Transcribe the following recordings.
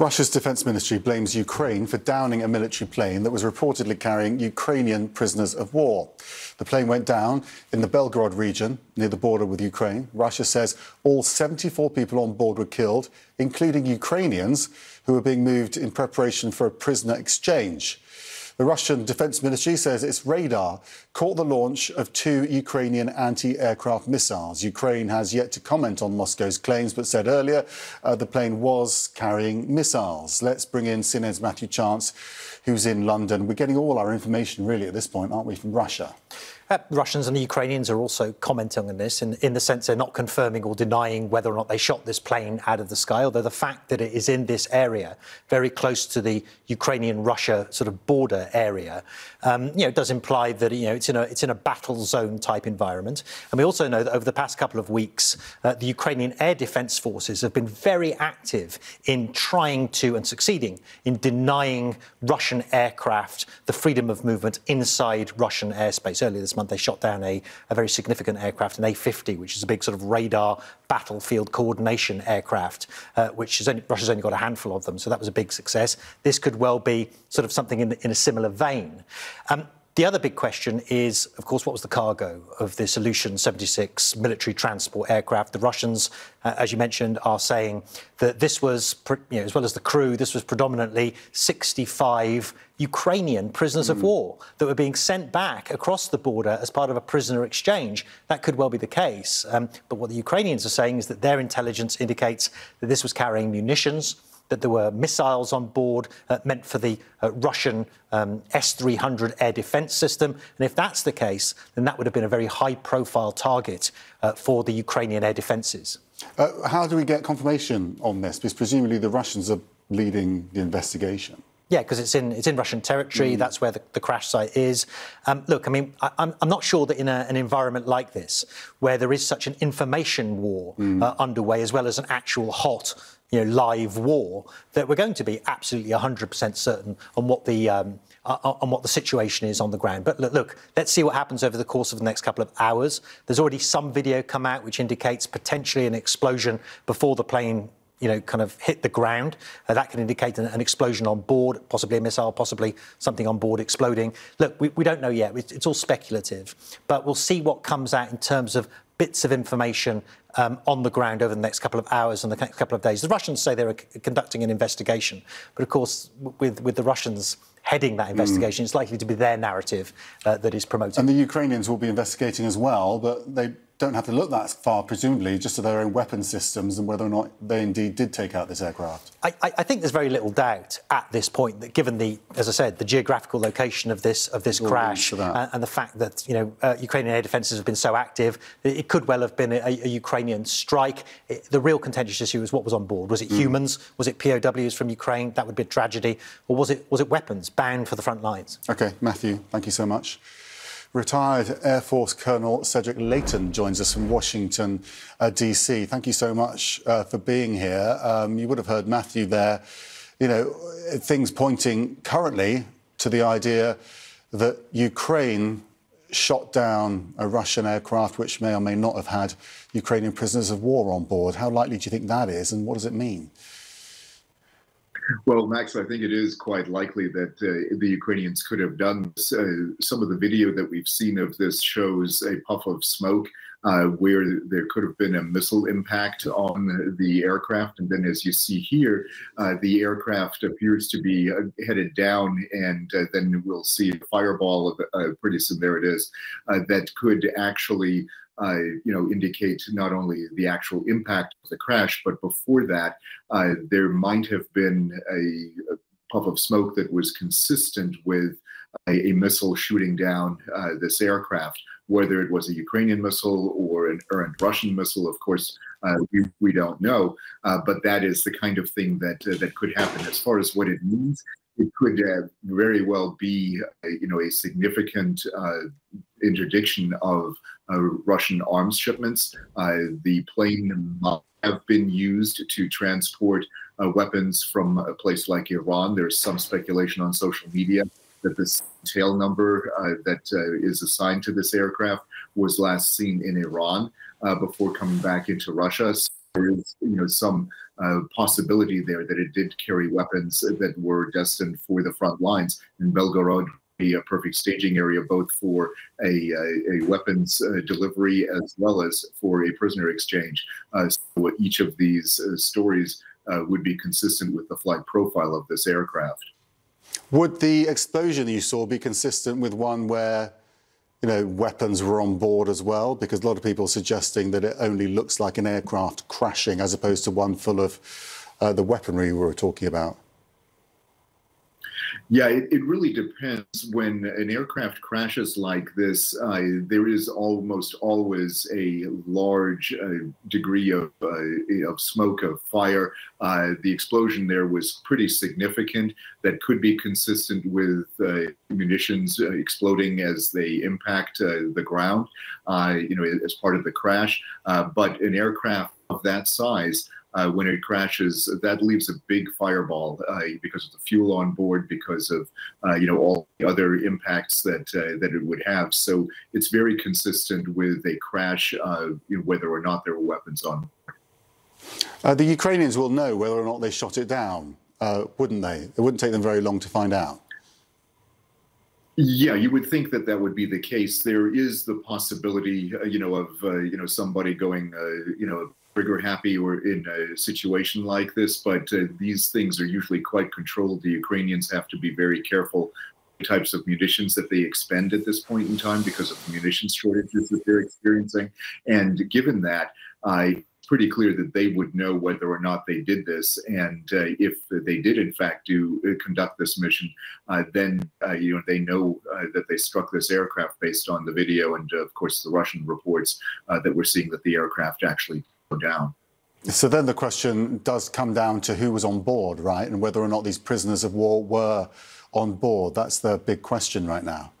Russia's defense ministry blames Ukraine for downing a military plane that was reportedly carrying Ukrainian prisoners of war. The plane went down in the Belgorod region near the border with Ukraine. Russia says all 74 people on board were killed, including Ukrainians who were being moved in preparation for a prisoner exchange. The Russian Defense Ministry says its radar caught the launch of two Ukrainian anti aircraft missiles. Ukraine has yet to comment on Moscow's claims, but said earlier uh, the plane was carrying missiles. Let's bring in CNN's Matthew Chance, who's in London. We're getting all our information, really, at this point, aren't we, from Russia? Uh, Russians and the Ukrainians are also commenting on this in, in the sense they're not confirming or denying whether or not they shot this plane out of the sky, although the fact that it is in this area, very close to the Ukrainian-Russia sort of border area, um, you know, does imply that you know it's in a it's in a battle zone type environment. And we also know that over the past couple of weeks, uh, the Ukrainian air defense forces have been very active in trying to and succeeding in denying Russian aircraft the freedom of movement inside Russian airspace. Earlier this month, they shot down a, a very significant aircraft, an A-50, which is a big sort of radar battlefield coordination aircraft, uh, which only, Russia's only got a handful of them. So that was a big success. This could well be sort of something in, in a similar vein. Um, the other big question is, of course, what was the cargo of the Ilyushin 76 military transport aircraft? The Russians, uh, as you mentioned, are saying that this was, you know, as well as the crew, this was predominantly 65 Ukrainian prisoners mm. of hmm. war that were being sent back across the border as part of a prisoner exchange. That could well be the case. Um, but what the Ukrainians are saying is that their intelligence indicates that this was carrying munitions, that there were missiles on board uh, meant for the uh, Russian um, S 300 air defense system. And if that's the case, then that would have been a very high profile target uh, for the Ukrainian air defenses. Uh, how do we get confirmation on this? Because presumably the Russians are leading the investigation. Yeah, because it's in it's in Russian territory. Mm. That's where the, the, crash site is. Um, look, I mean, I, am I'm not sure that in a, an environment like this, where there is such an information war mm. uh, underway, as well as an actual hot you know, live war, that we're going to be absolutely 100% certain on what the um, uh, on what the situation is on the ground. But look, look, let's see what happens over the course of the next couple of hours. There's already some video come out which indicates potentially an explosion before the plane you know, kind of hit the ground. Uh, that can indicate an, an, explosion on board, possibly a missile, possibly something on board exploding. Look, we, we don't know yet. It's, it's, all speculative. But we'll see what comes out in terms of bits of information um, on the ground over the next couple of hours and the next couple of days. The Russians say they're conducting an investigation, but of course, with, with the Russians heading that investigation, mm. it's likely to be their narrative uh, that is promoted. And the Ukrainians will be investigating as well, but they don't have to look that far, presumably, just to their own weapon systems and whether or not they indeed did take out this aircraft. I, I, think there's very little doubt at this point that, given the, as I said, the geographical location of this of this crash and, and, the fact that you know uh, Ukrainian air defences have been so active, it could well have been a, a Ukrainian strike. It, the real contentious issue is what was on board. Was it mm. humans? Was it POWs from Ukraine? That would be a tragedy. Or was it was it weapons bound for the front lines? OK, Matthew, thank you so much. Retired Air Force Colonel Cedric Leighton joins us from Washington, uh, D.C. Thank you so much uh, for being here. Um, you would have heard Matthew there. You know, things pointing currently to the idea that Ukraine shot down a Russian aircraft which may or may not have had Ukrainian prisoners of war on board. How likely do you think that is, and what does it mean? Well, Max, I think it is quite likely that uh, the Ukrainians could have done this. Uh, some of the video that we've seen of this shows a puff of smoke uh, where there could have been a missile impact on the aircraft. And then, as you see here, uh, the aircraft appears to be uh, headed down, and uh, then we'll see a fireball. Of, pretty soon, there it is, that could actually uh, you know, indicate not only the actual impact of the crash, but before that, uh, there might have been a, a, puff of smoke that was consistent with a, a missile shooting down uh, this aircraft. Whether it was a Ukrainian missile or an errant Russian missile, of course, uh, we, we don't know. Uh, but that is the kind of thing that uh, that could happen. As far as what it means, it could uh, very well be, uh, you know, a significant uh, interdiction of Russian arms shipments. Uh, the plane might have been used to transport uh, weapons from a place like Iran. There's some speculation on social media that this tail number that is assigned to this aircraft was last seen in Iran before coming back into Russia. So there is, you know, some uh, possibility there that it did carry weapons that were destined for the front lines. in Belgorod be a perfect staging area both for a, a, a weapons uh, delivery as well as for a prisoner exchange. Uh, so each of these uh, stories uh, would be consistent with the flight profile of this aircraft. Would the explosion you saw be consistent with one where you know, weapons were on board as well, because a lot of people are suggesting that it only looks like an aircraft crashing as opposed to one full of uh, the weaponry we were talking about. Yeah, it, it really depends. When an aircraft crashes like this, uh, there is almost always a large uh, degree of, uh, of smoke, of fire. Uh, the explosion there was pretty significant. That could be consistent with uh, munitions uh, exploding as they impact the ground, you know, as part of the crash. but an aircraft of that size, uh, when it crashes, that leaves a big fireball uh, because of the fuel on board, because of uh, you know all the other impacts that uh, that it would have. So it's very consistent with a crash, uh, you know, whether or not there were weapons on. Uh, the Ukrainians will know whether or not they shot it down, wouldn't they? It wouldn't take them very long to find out. Yeah, you would think that that would be the case. There is the possibility, uh, you know, of uh, you know somebody going, uh, you know, trigger happy or in a situation like this, but uh, these things are usually quite controlled. The Ukrainians have to be very careful types of munitions that they expend at this point in time because of the munitions shortages that they're experiencing. And given that, I pretty clear that they would know whether or not they did this, and uh, if they did in fact do uh, conduct this mission, uh, then uh, you know they know uh, that they struck this aircraft based on the video and of course the Russian reports that we're seeing that the aircraft actually down. So then the question does come down to who was on board, right, and whether or not these prisoners of war were on board. That's the big question right now.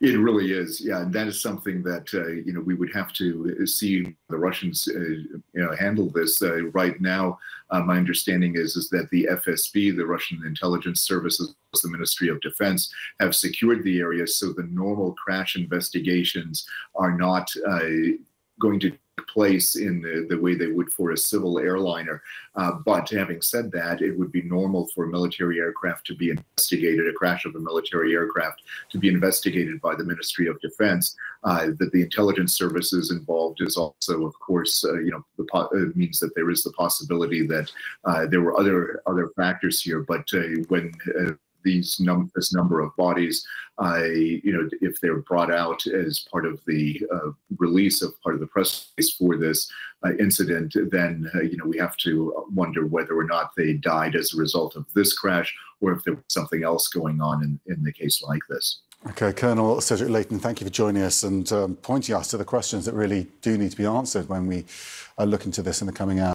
It really is, yeah, and that is something that uh, you know we would have to see the Russians uh, you know handle this. Uh, right now, uh, my understanding is is that the FSB, the Russian intelligence services, the Ministry of Defense, have secured the area, so the normal crash investigations are not uh, going to place in the, the way they would for a civil airliner. Uh, but having said that, it would be normal for a military aircraft to be investigated, a crash of a military aircraft to be investigated by the Ministry of Defense. Uh, that the intelligence services involved is also, of course, uh, you know, the uh, means that there is the possibility that uh, there were other other factors here. But uh, when these num- this number of bodies, I, you know, if they're brought out as part of the uh, release of part of the press release for this uh, incident, then uh, you know we have to wonder whether or not they died as a result of this crash, or if there was something else going on in, in the case like this. Okay, Colonel Cedric Leighton, thank you for joining us and um, pointing us to the questions that really do need to be answered when we are looking to this in the coming hours.